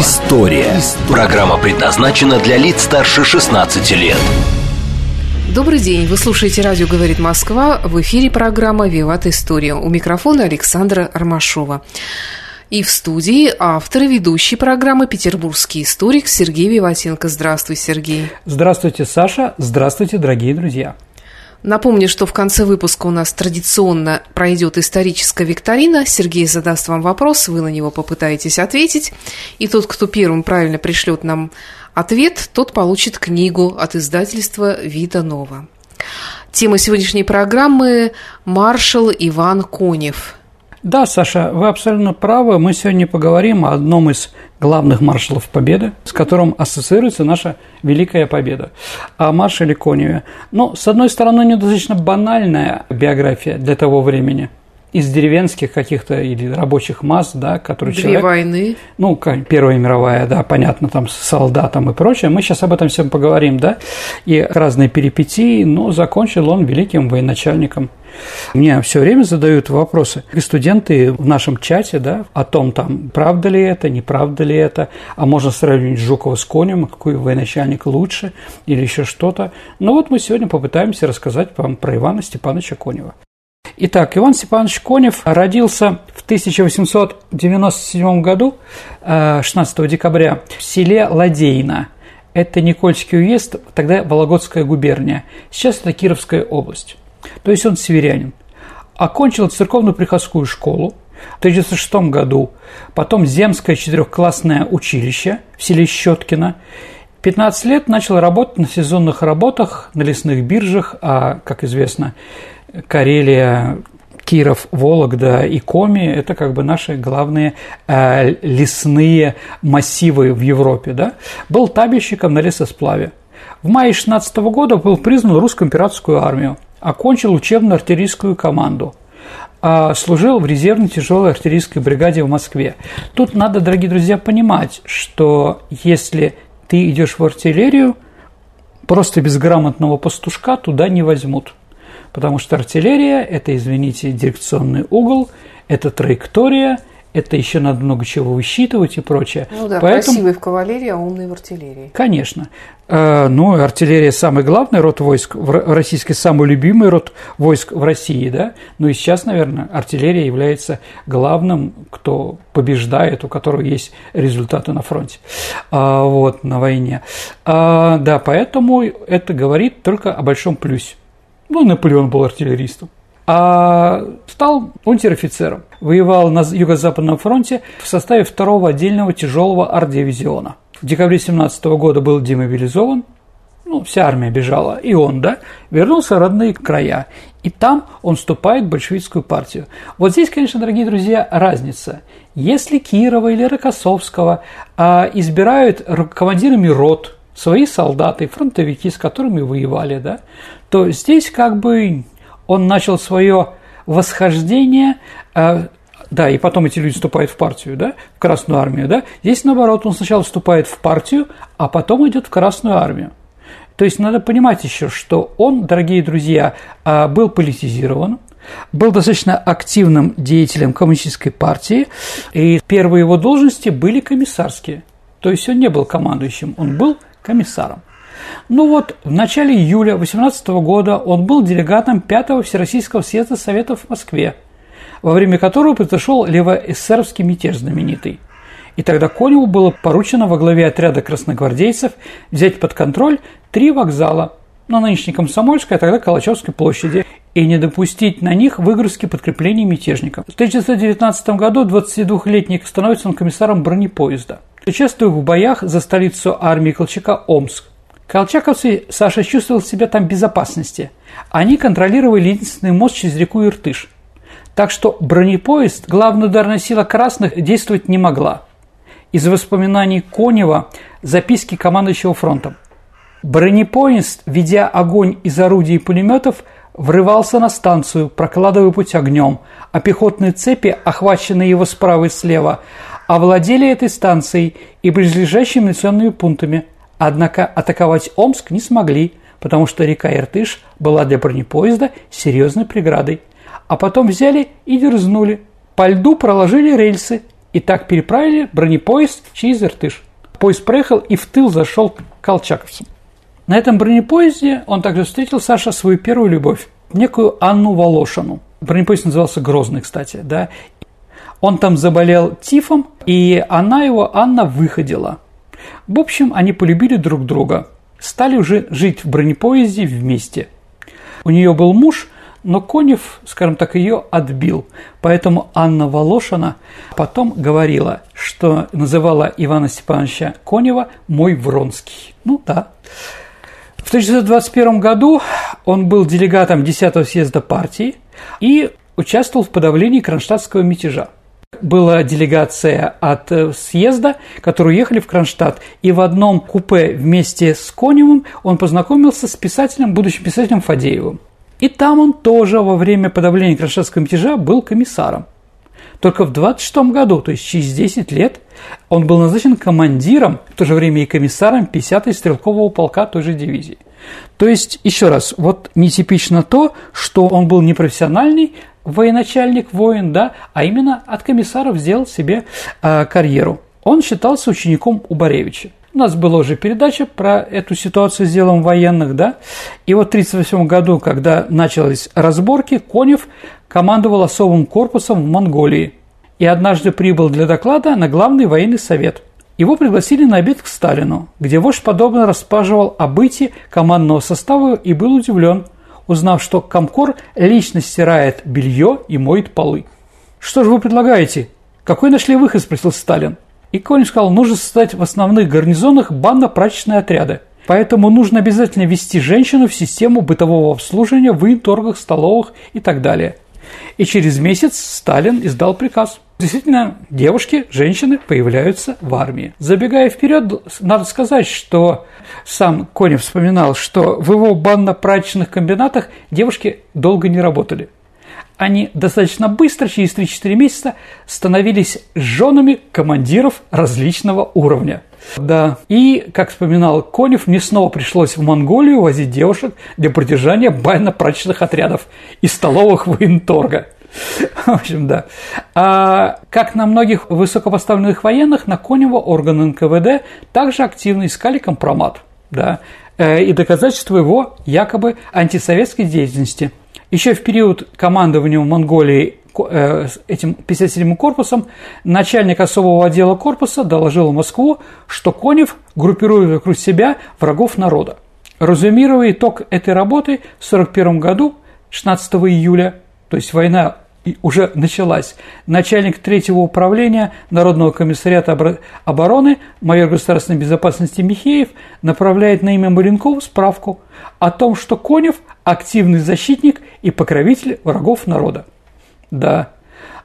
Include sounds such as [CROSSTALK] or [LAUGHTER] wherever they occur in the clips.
История». Программа предназначена для лиц старше 16 лет. Добрый день. Вы слушаете «Радио говорит Москва». В эфире программа «Виват История». У микрофона Александра Ромашова. И в студии автор и ведущий программы «Петербургский историк» Сергей Виватенко. Здравствуй, Сергей. Здравствуйте, Саша. Здравствуйте, дорогие друзья. Напомню, что в конце выпуска у нас традиционно пройдет историческая викторина. Сергей задаст вам вопрос, вы на него попытаетесь ответить. И тот, кто первым правильно пришлет нам ответ, тот получит книгу от издательства «Вита Нова». Тема сегодняшней программы – маршал Иван Конев. Да, Саша, вы абсолютно правы. Мы сегодня поговорим о одном из главных маршалов Победы, с которым ассоциируется наша Великая Победа, о маршале Коневе. Но, с одной стороны, недостаточно банальная биография для того времени – из деревенских каких-то или рабочих масс, да, которые Две человек... войны. Ну, Первая мировая, да, понятно, там с солдатом и прочее. Мы сейчас об этом всем поговорим, да, и разные перипетии, но закончил он великим военачальником. Мне все время задают вопросы. И студенты в нашем чате, да, о том, там, правда ли это, неправда ли это, а можно сравнить Жукова с Конем, какой военачальник лучше, или еще что-то. Но вот мы сегодня попытаемся рассказать вам про Ивана Степановича Конева. Итак, Иван Степанович Конев родился в 1897 году, 16 э, декабря, в селе Ладейно. Это Никольский уезд, тогда Вологодская губерния. Сейчас это Кировская область. То есть он северянин. Окончил церковно-приходскую школу, в 1906 году, потом Земское четырехклассное училище в селе Щеткино. 15 лет начал работать на сезонных работах, на лесных биржах, а, как известно, Карелия, Киров, Вологда и Коми – это как бы наши главные э, лесные массивы в Европе. Да? Был табельщиком на лесосплаве. В мае 16 года был признан русскую императорскую армию, окончил учебно-артиллерийскую команду а служил в резервной тяжелой артиллерийской бригаде в Москве. Тут надо, дорогие друзья, понимать, что если ты идешь в артиллерию, просто безграмотного пастушка туда не возьмут – Потому что артиллерия – это, извините, дирекционный угол, это траектория, это еще надо много чего высчитывать и прочее. Ну да, Поэтому... красивый в кавалерии, а умный в артиллерии. Конечно. Э, ну, артиллерия – самый главный род войск в российской, самый любимый род войск в России, да? Ну и сейчас, наверное, артиллерия является главным, кто побеждает, у которого есть результаты на фронте, а, вот, на войне. А, да, поэтому это говорит только о большом плюсе. Ну, Наполеон был артиллеристом. А стал унтер-офицером. Воевал на Юго-Западном фронте в составе второго отдельного тяжелого арт-дивизиона. В декабре 17 года был демобилизован, ну, вся армия бежала, и он, да, вернулся в родные края. И там он вступает в большевистскую партию. Вот здесь, конечно, дорогие друзья, разница. Если Кирова или Рокоссовского а, избирают командирами рот, свои солдаты, фронтовики, с которыми воевали, да, то здесь как бы он начал свое восхождение, э, да, и потом эти люди вступают в партию, да, в Красную армию, да. Здесь наоборот, он сначала вступает в партию, а потом идет в Красную армию. То есть надо понимать еще, что он, дорогие друзья, э, был политизирован, был достаточно активным деятелем коммунистической партии, и первые его должности были комиссарские. То есть он не был командующим, он был комиссаром. Ну вот, в начале июля 18 года он был делегатом 5 Всероссийского съезда Советов в Москве, во время которого произошел левоэсеровский мятеж знаменитый. И тогда Коневу было поручено во главе отряда красногвардейцев взять под контроль три вокзала на нынешней Комсомольской, а тогда Калачевской площади, и не допустить на них выгрузки подкреплений мятежников. В 1919 году 22-летний становится он комиссаром бронепоезда. Участвуя в боях за столицу армии Колчака Омск, Колчаковцы Саша чувствовал себя там в безопасности. Они контролировали единственный мост через реку Иртыш. Так что бронепоезд, главная ударная сила красных, действовать не могла. Из воспоминаний Конева записки командующего фронтом. Бронепоезд, ведя огонь из орудий и пулеметов, врывался на станцию, прокладывая путь огнем, а пехотные цепи, охваченные его справа и слева, овладели этой станцией и близлежащими населенными пунктами. Однако атаковать Омск не смогли, потому что река Иртыш была для бронепоезда серьезной преградой. А потом взяли и дерзнули. По льду проложили рельсы и так переправили бронепоезд через Иртыш. Поезд проехал и в тыл зашел к колчаковцам. На этом бронепоезде он также встретил Саша свою первую любовь, некую Анну Волошину. Бронепоезд назывался Грозный, кстати, да. Он там заболел тифом, и она его, Анна, выходила. В общем, они полюбили друг друга. Стали уже жить в бронепоезде вместе. У нее был муж, но Конев, скажем так, ее отбил. Поэтому Анна Волошина потом говорила, что называла Ивана Степановича Конева «мой Вронский». Ну да. В 1921 году он был делегатом 10-го съезда партии и участвовал в подавлении кронштадтского мятежа. Была делегация от э, съезда, которые уехали в Кронштадт, и в одном купе вместе с Коневым он познакомился с писателем, будущим писателем Фадеевым. И там он тоже во время подавления Кронштадтского мятежа был комиссаром. Только в 26 году, то есть через 10 лет, он был назначен командиром, в то же время и комиссаром 50-й стрелкового полка той же дивизии. То есть, еще раз, вот нетипично то, что он был непрофессиональный военачальник, воин, да, а именно от комиссаров сделал себе э, карьеру. Он считался учеником у Боревича. У нас была уже передача про эту ситуацию с делом военных, да. И вот в 1938 году, когда начались разборки, Конев командовал особым корпусом в Монголии и однажды прибыл для доклада на главный военный совет. Его пригласили на обед к Сталину, где вождь подобно распаживал о бытии командного состава и был удивлен, узнав, что Комкор лично стирает белье и моет полы. «Что же вы предлагаете? Какой нашли выход?» – спросил Сталин. И Конев сказал, нужно создать в основных гарнизонах банно-прачечные отряды. Поэтому нужно обязательно ввести женщину в систему бытового обслуживания в военторгах, столовых и так далее. И через месяц Сталин издал приказ. Действительно, девушки, женщины появляются в армии. Забегая вперед, надо сказать, что сам Конев вспоминал, что в его банно-прачечных комбинатах девушки долго не работали – они достаточно быстро, через 3-4 месяца, становились женами командиров различного уровня. Да. И, как вспоминал Конев, мне снова пришлось в Монголию возить девушек для продержания байно-прачечных отрядов и столовых военторга. [LAUGHS] В общем, да. А, как на многих высокопоставленных военных, на Конева органы НКВД также активно искали компромат. Да, э, и доказательства его якобы антисоветской деятельности – еще в период командования в Монголии этим 57-м корпусом начальник особого отдела корпуса доложил в Москву, что Конев группирует вокруг себя врагов народа. Разумируя итог этой работы в 1941 году, 16 июля, то есть война уже началась. Начальник третьего управления Народного комиссариата обороны, майор государственной безопасности Михеев, направляет на имя Маленкова справку о том, что Конев – активный защитник и покровитель врагов народа. Да.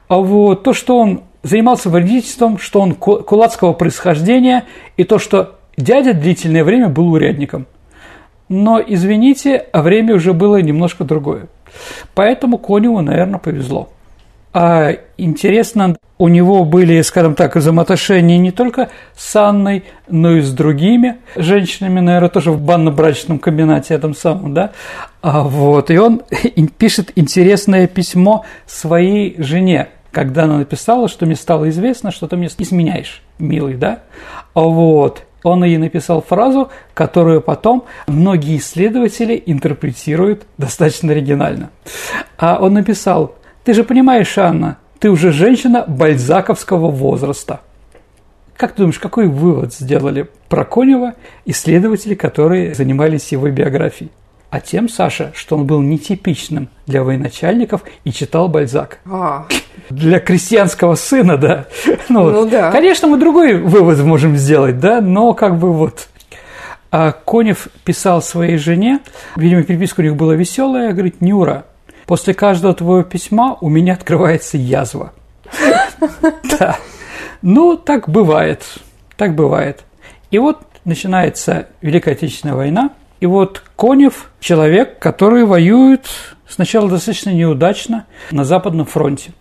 А вот то, что он занимался вредительством, что он кулацкого происхождения, и то, что дядя длительное время был урядником. Но, извините, а время уже было немножко другое. Поэтому Коневу, наверное, повезло. А интересно, у него были, скажем так, взаимоотношения не только с Анной, но и с другими женщинами, наверное, тоже в банно-брачном комбинате этом самом, да. А вот, и он [LAUGHS] пишет интересное письмо своей жене, когда она написала, что мне стало известно, что ты мне изменяешь, милый, да. А вот, он ей написал фразу, которую потом многие исследователи интерпретируют достаточно оригинально. А он написал, ты же понимаешь, Анна, ты уже женщина бальзаковского возраста. Как ты думаешь, какой вывод сделали про Конева исследователи, которые занимались его биографией? А тем, Саша, что он был нетипичным для военачальников и читал Бальзак. А. Для крестьянского сына, да. Ну, ну да. Конечно, мы другой вывод можем сделать, да, но как бы вот. А Конев писал своей жене, видимо, переписка у них была веселая, говорит, Нюра, после каждого твоего письма у меня открывается язва. [LAUGHS] Да. Ну, так бывает, так бывает. И вот начинается Великая Отечественная война, и вот Конев – человек, который воюет сначала достаточно неудачно на Западном фронте.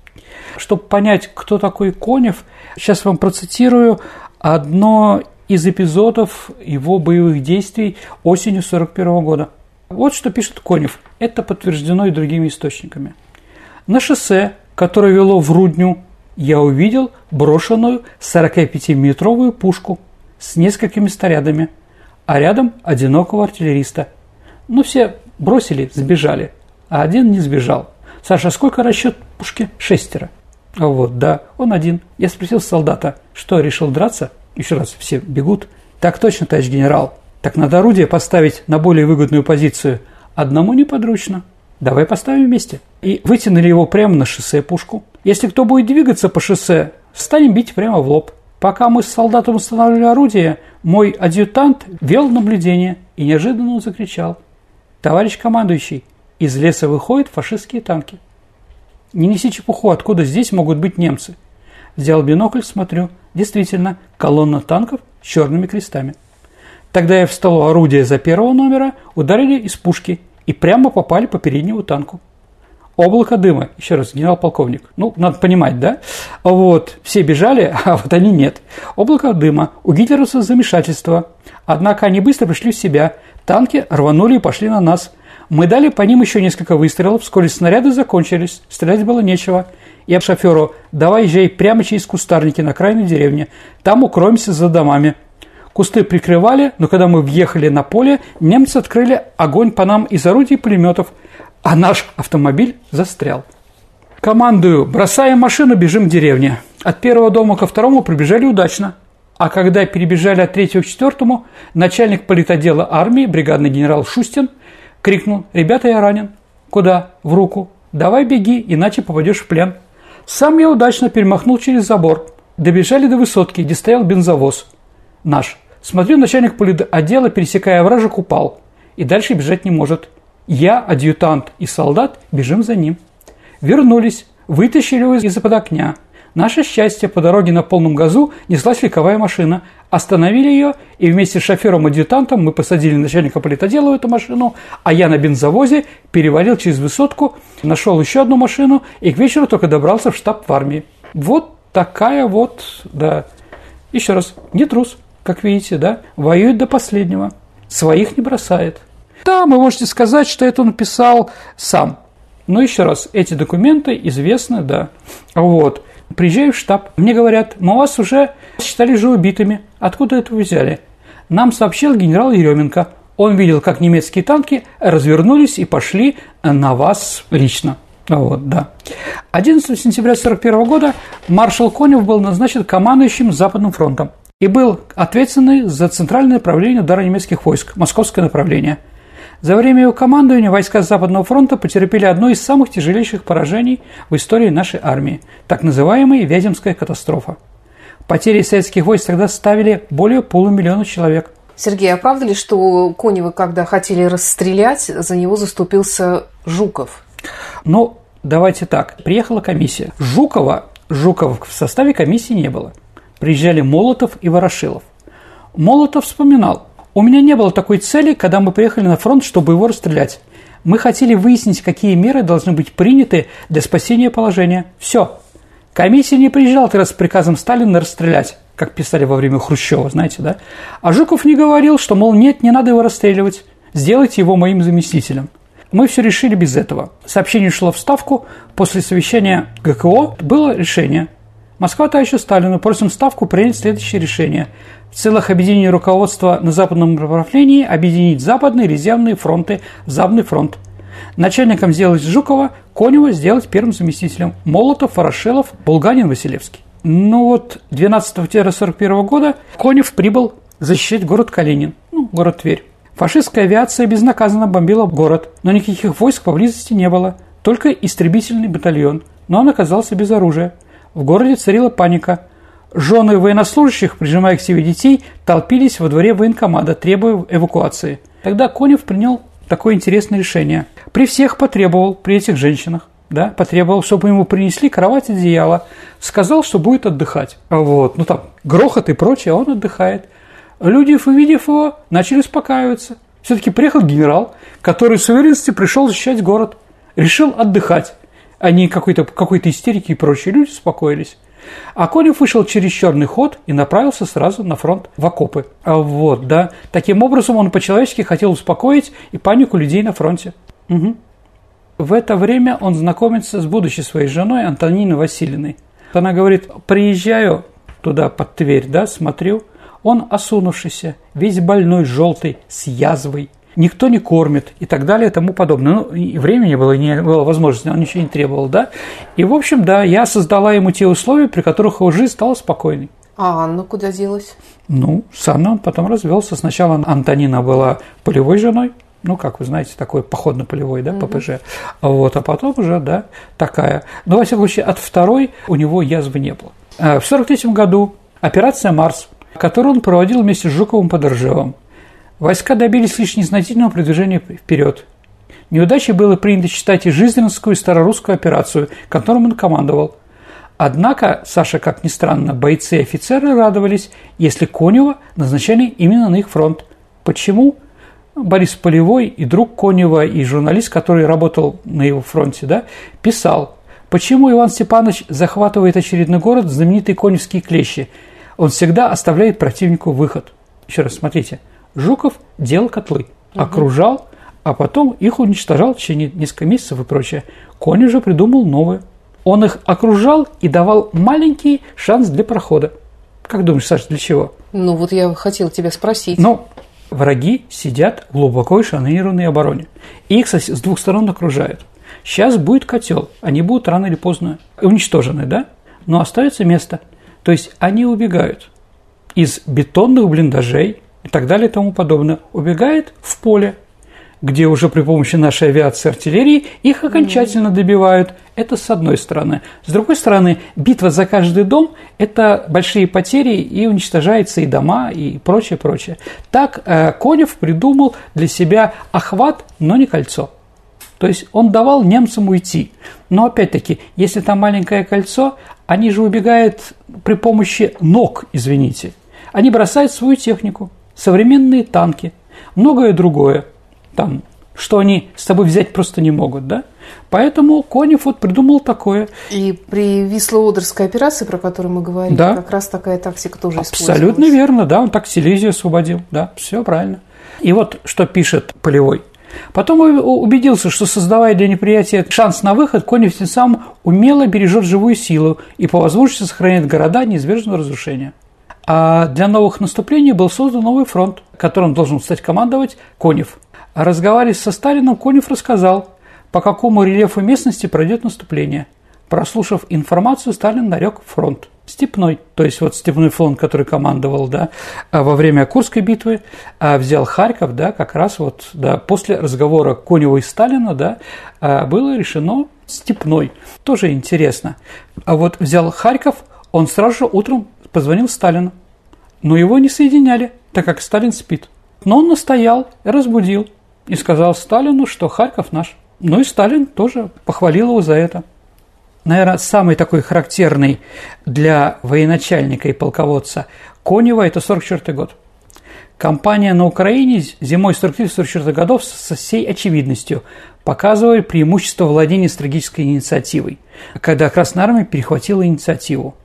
Чтобы понять, кто такой Конев, сейчас вам процитирую одно из эпизодов его боевых действий осенью 1941 года. Вот что пишет Конев. Это подтверждено и другими источниками. На шоссе, которое вело в Рудню, я увидел брошенную 45-метровую пушку с несколькими снарядами, а рядом одинокого артиллериста. Ну, все бросили, сбежали, а один не сбежал. Саша, сколько расчет пушки? Шестеро. А вот, да, он один. Я спросил солдата, что, решил драться? Еще раз, все бегут. Так точно, товарищ генерал. Так надо орудие поставить на более выгодную позицию. Одному неподручно. Давай поставим вместе. И вытянули его прямо на шоссе пушку. Если кто будет двигаться по шоссе, станем бить прямо в лоб. Пока мы с солдатом устанавливали орудие, мой адъютант вел наблюдение и неожиданно закричал. «Товарищ командующий, из леса выходят фашистские танки». Не неси чепуху, откуда здесь могут быть немцы. Взял бинокль, смотрю. Действительно, колонна танков с черными крестами. Тогда я встал у орудия за первого номера, ударили из пушки и прямо попали по переднему танку. Облако дыма, еще раз, генерал-полковник. Ну, надо понимать, да? Вот, все бежали, [LAUGHS] а вот они нет. Облако дыма, у гитлеровцев замешательство. Однако они быстро пришли в себя. Танки рванули и пошли на нас. Мы дали по ним еще несколько выстрелов, вскоре снаряды закончились, стрелять было нечего. Я шоферу, давай езжай прямо через кустарники на крайней деревне, там укроемся за домами. Кусты прикрывали, но когда мы въехали на поле, немцы открыли огонь по нам из орудий и пулеметов, а наш автомобиль застрял. Командую, бросаем машину, бежим к деревне. От первого дома ко второму прибежали удачно. А когда перебежали от третьего к четвертому, начальник политодела армии, бригадный генерал Шустин, Крикнул, ребята, я ранен. Куда? В руку. Давай беги, иначе попадешь в плен. Сам я удачно перемахнул через забор. Добежали до высотки, где стоял бензовоз. Наш. Смотрю, начальник отдела, пересекая вражек, упал. И дальше бежать не может. Я, адъютант и солдат бежим за ним. Вернулись, вытащили его из-под окня. Наше счастье, по дороге на полном газу неслась легковая машина. Остановили ее, и вместе с шофером-адъютантом мы посадили начальника политодела в эту машину, а я на бензовозе перевалил через высотку, нашел еще одну машину и к вечеру только добрался в штаб в армии. Вот такая вот, да, еще раз, не трус, как видите, да, воюет до последнего, своих не бросает. Да, вы можете сказать, что это он писал сам. Но еще раз, эти документы известны, да. Вот. Приезжаю в штаб, мне говорят, мы вас уже считали же убитыми. Откуда это вы взяли? Нам сообщил генерал Еременко. Он видел, как немецкие танки развернулись и пошли на вас лично. Вот, да. 11 сентября 1941 года маршал Конев был назначен командующим Западным фронтом и был ответственный за центральное направление удара немецких войск, московское направление – за время его командования войска Западного фронта потерпели одно из самых тяжелейших поражений в истории нашей армии – так называемая Вяземская катастрофа. Потери советских войск тогда ставили более полумиллиона человек. Сергей, а правда ли, что Конева, когда хотели расстрелять, за него заступился Жуков? Ну, давайте так. Приехала комиссия. Жукова, Жукова в составе комиссии не было. Приезжали Молотов и Ворошилов. Молотов вспоминал, у меня не было такой цели, когда мы приехали на фронт, чтобы его расстрелять. Мы хотели выяснить, какие меры должны быть приняты для спасения положения. Все. Комиссия не приезжала тогда с приказом Сталина расстрелять, как писали во время Хрущева, знаете, да? А Жуков не говорил, что, мол, нет, не надо его расстреливать, сделайте его моим заместителем. Мы все решили без этого. Сообщение шло в Ставку. После совещания ГКО было решение. Москва товарищу Сталину просим Ставку принять следующее решение – в целях объединения руководства на западном направлении объединить западные резервные фронты в Западный фронт. Начальником сделать Жукова, Конева сделать первым заместителем, Молотов, Ворошилов, Булганин, Василевский. Ну вот 12 октября 1941 года Конев прибыл защищать город Калинин, ну, город Тверь. Фашистская авиация безнаказанно бомбила город, но никаких войск поблизости не было, только истребительный батальон, но он оказался без оружия. В городе царила паника – Жены военнослужащих, прижимая к себе детей, толпились во дворе военкомата, требуя эвакуации. Тогда Конев принял такое интересное решение. При всех потребовал, при этих женщинах, да, потребовал, чтобы ему принесли кровать и одеяло. Сказал, что будет отдыхать. Вот, ну там, грохот и прочее, а он отдыхает. люди, увидев его, начали успокаиваться. Все-таки приехал генерал, который с уверенностью пришел защищать город, решил отдыхать, не какой-то какой истерики и прочие. Люди успокоились. А Конев вышел через черный ход и направился сразу на фронт в окопы. А вот, да. Таким образом, он по-человечески хотел успокоить и панику людей на фронте. Угу. В это время он знакомится с будущей своей женой Антониной Васильевной. Она говорит, приезжаю туда под Тверь, да, смотрю, он осунувшийся, весь больной, желтый, с язвой, никто не кормит и так далее и тому подобное. Ну, и времени было, не было возможности, он ничего не требовал, да. И, в общем, да, я создала ему те условия, при которых его жизнь стала спокойной. А Анна куда делась? Ну, с Анной он потом развелся. Сначала Антонина была полевой женой, ну, как вы знаете, такой походно-полевой, да, ППЖ. Вот, а потом уже, да, такая. Но, во всяком случае, от второй у него язвы не было. А в 43 году операция «Марс», которую он проводил вместе с Жуковым под Ржевом. Войска добились лишь незначительного продвижения вперед. Неудачей было принято считать и Жизринскую, и Старорусскую операцию, которым он командовал. Однако, Саша, как ни странно, бойцы и офицеры радовались, если Конева назначали именно на их фронт. Почему? Борис Полевой и друг Конева, и журналист, который работал на его фронте, да, писал, почему Иван Степанович захватывает очередной город, знаменитые коневские клещи. Он всегда оставляет противнику выход. Еще раз смотрите – Жуков делал котлы, окружал, а потом их уничтожал в течение нескольких месяцев и прочее. Конь же придумал новое. Он их окружал и давал маленький шанс для прохода. Как думаешь, Саша, для чего? Ну вот я хотел тебя спросить. Ну, враги сидят в глубоко эшелонированной обороне. И их с двух сторон окружают. Сейчас будет котел, они будут рано или поздно уничтожены, да? Но остается место. То есть они убегают из бетонных блиндажей, и так далее и тому подобное, убегает в поле, где уже при помощи нашей авиации и артиллерии их окончательно добивают. Это с одной стороны. С другой стороны, битва за каждый дом – это большие потери, и уничтожаются и дома, и прочее, прочее. Так э, Конев придумал для себя охват, но не кольцо. То есть он давал немцам уйти. Но опять-таки, если там маленькое кольцо, они же убегают при помощи ног, извините. Они бросают свою технику современные танки, многое другое, там, что они с тобой взять просто не могут, да? Поэтому Конев вот придумал такое. И при Висло-Одерской операции, про которую мы говорили, да. как раз такая тактика тоже Абсолютно верно, да, он так Силезию освободил, да, все правильно. И вот что пишет Полевой. Потом убедился, что создавая для неприятия шанс на выход, Конев тем самым умело бережет живую силу и по возможности сохраняет города неизбежного разрушения. А для новых наступлений был создан новый фронт, которым должен стать командовать Конев. Разговаривая со Сталином, Конев рассказал, по какому рельефу местности пройдет наступление. Прослушав информацию, Сталин нарек фронт степной, то есть вот степной фронт, который командовал, да, во время Курской битвы, а взял Харьков, да, как раз вот, да, после разговора Конева и Сталина, да, а было решено степной. Тоже интересно. А вот взял Харьков, он сразу же утром позвонил Сталину, но его не соединяли, так как Сталин спит. Но он настоял разбудил, и сказал Сталину, что Харьков наш. Ну и Сталин тоже похвалил его за это. Наверное, самый такой характерный для военачальника и полководца Конева – это 44 год. Компания на Украине зимой 43-44 годов со всей очевидностью показывали преимущество владения стратегической инициативой, когда Красная Армия перехватила инициативу.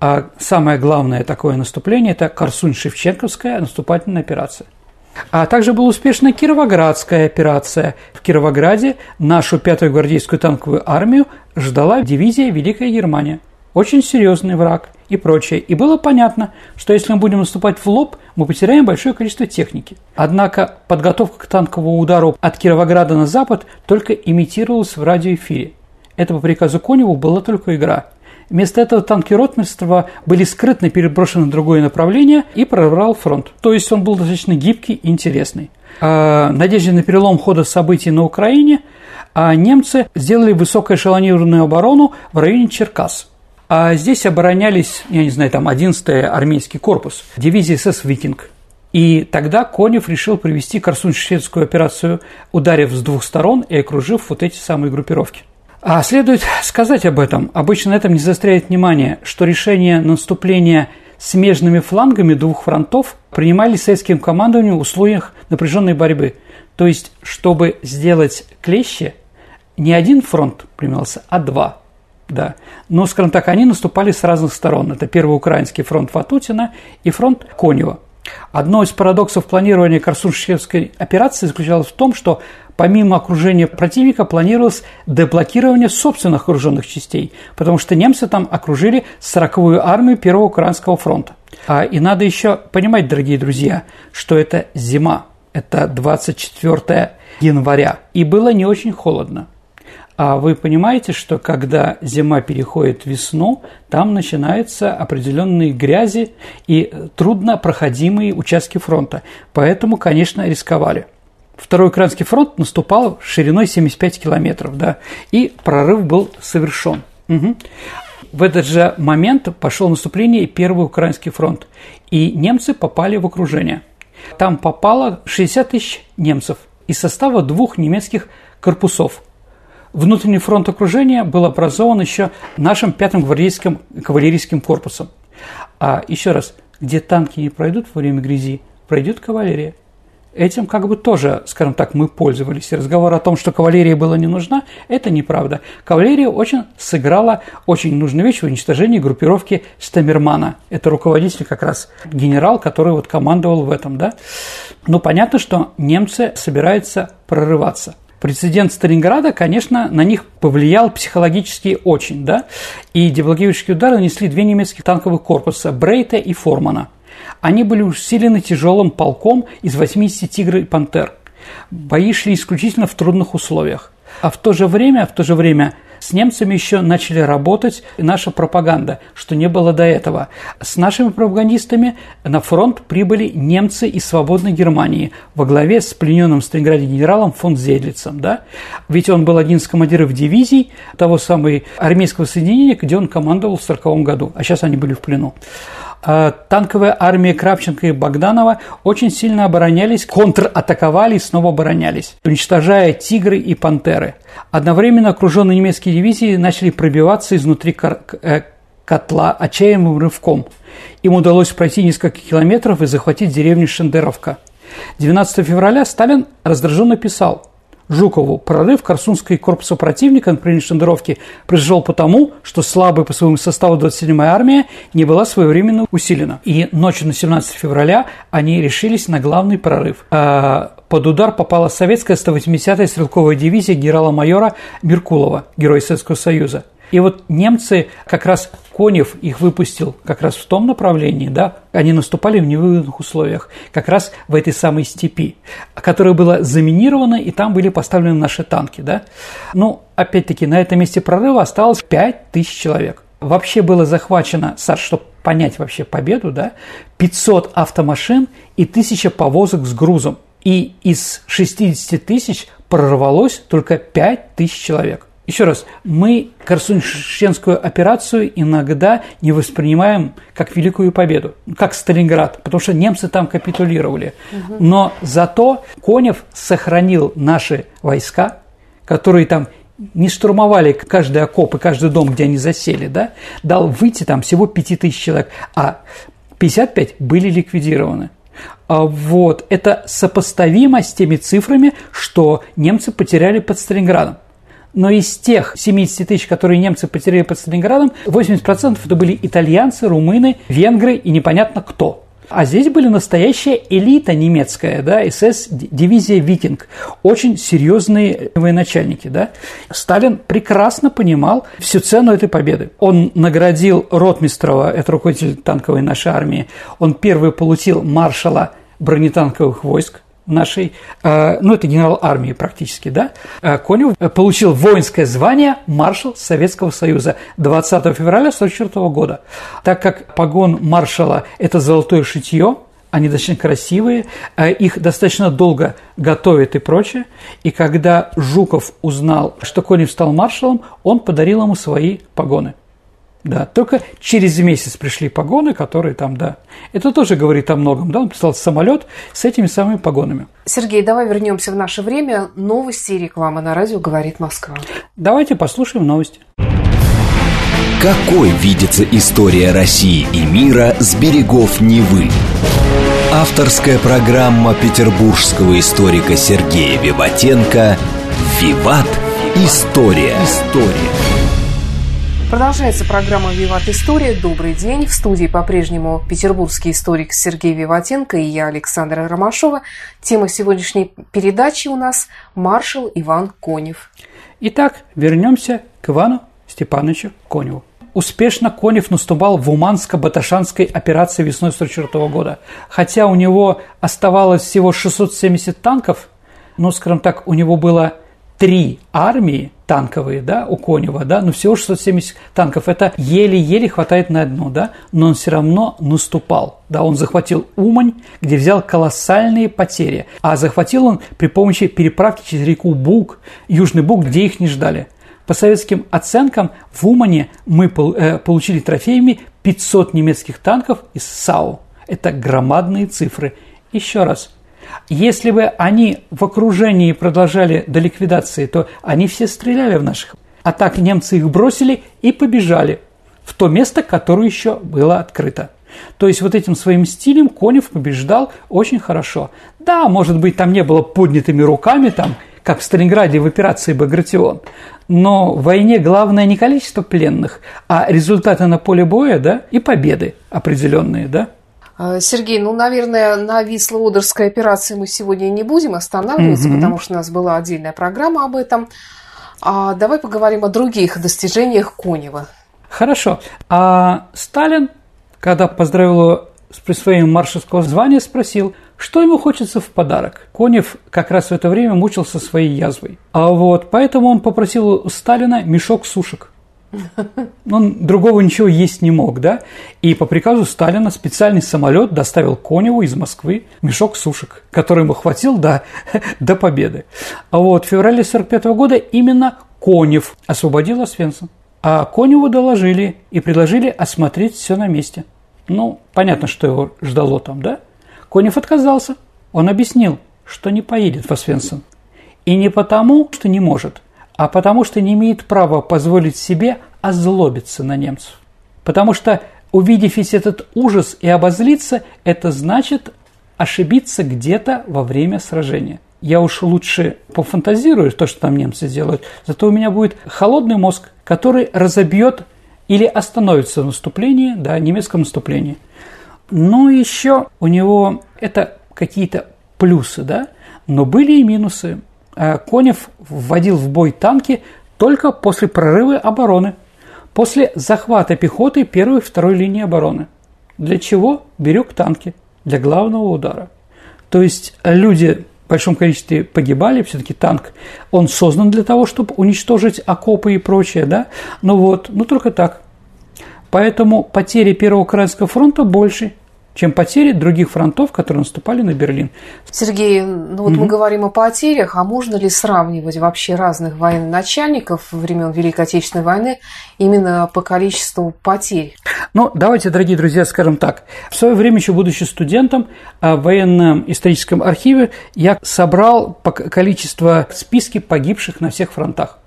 А самое главное такое наступление – это Корсунь-Шевченковская наступательная операция. А также была успешная Кировоградская операция. В Кировограде нашу пятую гвардейскую танковую армию ждала дивизия Великая Германия. Очень серьезный враг и прочее. И было понятно, что если мы будем наступать в лоб, мы потеряем большое количество техники. Однако подготовка к танковому удару от Кировограда на запад только имитировалась в радиоэфире. Это по приказу Коневу была только игра – Вместо этого танки ротмистрова были скрытно переброшены в другое направление и прорвал фронт. То есть он был достаточно гибкий и интересный. А, надежде на перелом хода событий на Украине а немцы сделали высокоэшелонированную оборону в районе Черкас. А здесь оборонялись, я не знаю, там 11-й армейский корпус, дивизии СС «Викинг». И тогда Конев решил провести корсунь-шведскую операцию, ударив с двух сторон и окружив вот эти самые группировки. А следует сказать об этом. Обычно на этом не заостряет внимание, что решение наступления смежными флангами двух фронтов принимали советским командованием в условиях напряженной борьбы. То есть, чтобы сделать клещи, не один фронт принимался, а два. Да. Но, скажем так, они наступали с разных сторон. Это первый украинский фронт Ватутина и фронт Конева. Одно из парадоксов планирования Корсуншевской операции заключалось в том, что помимо окружения противника планировалось деблокирование собственных окруженных частей, потому что немцы там окружили 40-ю армию Первого Украинского фронта. А, и надо еще понимать, дорогие друзья, что это зима, это 24 января, и было не очень холодно. А вы понимаете, что когда зима переходит в весну, там начинаются определенные грязи и труднопроходимые участки фронта. Поэтому, конечно, рисковали. Второй Украинский фронт наступал шириной 75 километров, да, и прорыв был совершен. Угу. В этот же момент пошел наступление Первый Украинский фронт, и немцы попали в окружение. Там попало 60 тысяч немцев из состава двух немецких корпусов – Внутренний фронт окружения был образован еще нашим пятым гвардейским кавалерийским корпусом. А еще раз, где танки не пройдут во время грязи, пройдет кавалерия. Этим как бы тоже, скажем так, мы пользовались. И разговор о том, что кавалерия была не нужна, это неправда. Кавалерия очень сыграла очень нужную вещь в уничтожении группировки Стамермана. Это руководитель как раз генерал, который вот командовал в этом, да. Но понятно, что немцы собираются прорываться. Прецедент Сталинграда, конечно, на них повлиял психологически очень, да, и деблокирующие удары нанесли две немецких танковых корпуса – Брейта и Формана. Они были усилены тяжелым полком из 80 «Тигр» и «Пантер». Бои шли исключительно в трудных условиях. А в то же время, в то же время с немцами еще начали работать наша пропаганда, что не было до этого. С нашими пропагандистами на фронт прибыли немцы из свободной Германии во главе с плененным в Сталинграде генералом фон Зейдлицем. Да? Ведь он был один из командиров дивизий того самого армейского соединения, где он командовал в 1940 году, а сейчас они были в плену. А, танковая армия Кравченко и Богданова очень сильно оборонялись, контратаковали и снова оборонялись, уничтожая «Тигры» и «Пантеры». Одновременно окруженные немецкие дивизии начали пробиваться изнутри э, котла отчаянным рывком. Им удалось пройти несколько километров и захватить деревню Шендеровка. 12 февраля Сталин раздраженно писал – Жукову. Прорыв Корсунской корпуса противника на направлении Шендеровки произошел потому, что слабая по своему составу 27-я армия не была своевременно усилена. И ночью на 17 февраля они решились на главный прорыв. А под удар попала советская 180-я стрелковая дивизия генерала-майора Меркулова, героя Советского Союза. И вот немцы, как раз Конев их выпустил как раз в том направлении, да, они наступали в невыгодных условиях, как раз в этой самой степи, которая была заминирована, и там были поставлены наши танки, да. Ну, опять-таки, на этом месте прорыва осталось 5000 человек. Вообще было захвачено, Саш, чтобы понять вообще победу, да, 500 автомашин и 1000 повозок с грузом. И из 60 тысяч прорвалось только 5000 человек. Еще раз, мы Корсуншенскую операцию иногда не воспринимаем как великую победу, как Сталинград, потому что немцы там капитулировали. Но зато Конев сохранил наши войска, которые там не штурмовали каждый окоп и каждый дом, где они засели, да, дал выйти там всего 5000 человек, а 55 были ликвидированы. А вот, это сопоставимо с теми цифрами, что немцы потеряли под Сталинградом. Но из тех 70 тысяч, которые немцы потеряли под Сталинградом, 80% это были итальянцы, румыны, венгры и непонятно кто. А здесь были настоящая элита немецкая, да, СС, дивизия «Викинг», очень серьезные военачальники, да. Сталин прекрасно понимал всю цену этой победы. Он наградил Ротмистрова, это руководитель танковой нашей армии, он первый получил маршала бронетанковых войск, нашей, э, ну это генерал армии практически, да, э, Конев получил воинское звание маршал Советского Союза 20 февраля 1944 года. Так как погон маршала – это золотое шитье, они достаточно красивые, э, их достаточно долго готовят и прочее. И когда Жуков узнал, что Конев стал маршалом, он подарил ему свои погоны. Да, только через месяц пришли погоны, которые там, да. Это тоже говорит о многом, да. Он прислал самолет с этими самыми погонами. Сергей, давай вернемся в наше время. Новости и реклама на радио «Говорит Москва». Давайте послушаем новости. Какой видится история России и мира с берегов Невы? Авторская программа петербургского историка Сергея Виватенко «Виват. История». История. Продолжается программа «Виват История». Добрый день. В студии по-прежнему петербургский историк Сергей Виватенко и я, Александра Ромашова. Тема сегодняшней передачи у нас «Маршал Иван Конев». Итак, вернемся к Ивану Степановичу Коневу успешно Конев наступал в Уманско-Баташанской операции весной 1944 года. Хотя у него оставалось всего 670 танков, ну, скажем так, у него было три армии танковые, да, у Конева, да, но всего 670 танков. Это еле-еле хватает на одну, да, но он все равно наступал. Да, он захватил Умань, где взял колоссальные потери. А захватил он при помощи переправки через реку Буг, Южный Буг, где их не ждали – по советским оценкам, в Умане мы э, получили трофеями 500 немецких танков из САУ. Это громадные цифры. Еще раз, если бы они в окружении продолжали до ликвидации, то они все стреляли в наших. А так немцы их бросили и побежали в то место, которое еще было открыто. То есть вот этим своим стилем Конев побеждал очень хорошо. Да, может быть, там не было поднятыми руками, там как в Сталинграде в операции «Багратион». Но в войне главное не количество пленных, а результаты на поле боя да, и победы определенные. Да? А, Сергей, ну, наверное, на Висло-Одерской операции мы сегодня не будем останавливаться, mm потому что у нас была отдельная программа об этом. А давай поговорим о других достижениях Конева. Хорошо. А Сталин, когда поздравил его с присвоением маршальского звания, спросил – что ему хочется в подарок? Конев как раз в это время мучился своей язвой. А вот поэтому он попросил у Сталина мешок сушек. Он другого ничего есть не мог, да? И по приказу Сталина специальный самолет доставил Коневу из Москвы мешок сушек, который ему хватил до, [LAUGHS] до победы. А вот в феврале 45 года именно Конев освободил Освенцим. А Коневу доложили и предложили осмотреть все на месте. Ну, понятно, что его ждало там, да? Конев отказался. Он объяснил, что не поедет в Освенцим. И не потому, что не может, а потому, что не имеет права позволить себе озлобиться на немцев. Потому что, увидев весь этот ужас и обозлиться, это значит ошибиться где-то во время сражения. Я уж лучше пофантазирую то, что там немцы делают, зато у меня будет холодный мозг, который разобьет или остановится наступление, да, немецкое наступление – но еще у него это какие-то плюсы, да, но были и минусы. А Конев вводил в бой танки только после прорыва обороны, после захвата пехоты первой и второй линии обороны. Для чего берег танки? Для главного удара. То есть люди в большом количестве погибали, все-таки танк, он создан для того, чтобы уничтожить окопы и прочее, да, ну вот, ну только так. Поэтому потери Первого Украинского фронта больше, чем потери других фронтов, которые наступали на Берлин. Сергей, ну вот угу. мы говорим о потерях, а можно ли сравнивать вообще разных военачальников времен Великой Отечественной войны именно по количеству потерь? Ну, давайте, дорогие друзья, скажем так. В свое время, еще будучи студентом а, в военном историческом архиве, я собрал по количеству списки погибших на всех фронтах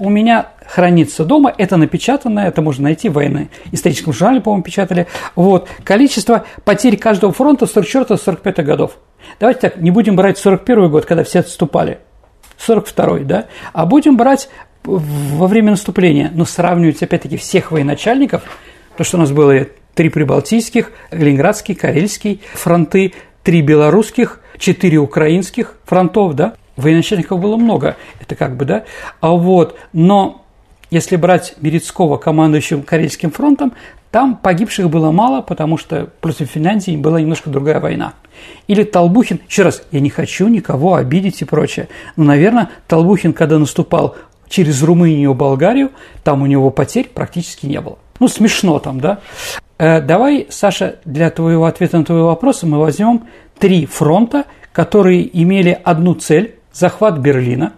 у меня хранится дома, это напечатанное, это можно найти в военно-историческом журнале, по-моему, печатали. Вот. Количество потерь каждого фронта с 44-45 годов. Давайте так, не будем брать 41 год, когда все отступали, 42 да, а будем брать во время наступления, но сравнивать, опять-таки, всех военачальников, то, что у нас было три прибалтийских, Ленинградский, Карельский фронты, три белорусских, четыре украинских фронтов, да, военачальников было много, это как бы, да, а вот, но если брать Мерецкого командующим Карельским фронтом, там погибших было мало, потому что против Финляндии была немножко другая война. Или Толбухин, еще раз, я не хочу никого обидеть и прочее, но, наверное, Толбухин, когда наступал через Румынию и Болгарию, там у него потерь практически не было. Ну, смешно там, да? Э, давай, Саша, для твоего ответа на твой вопрос мы возьмем три фронта, которые имели одну цель захват Берлина,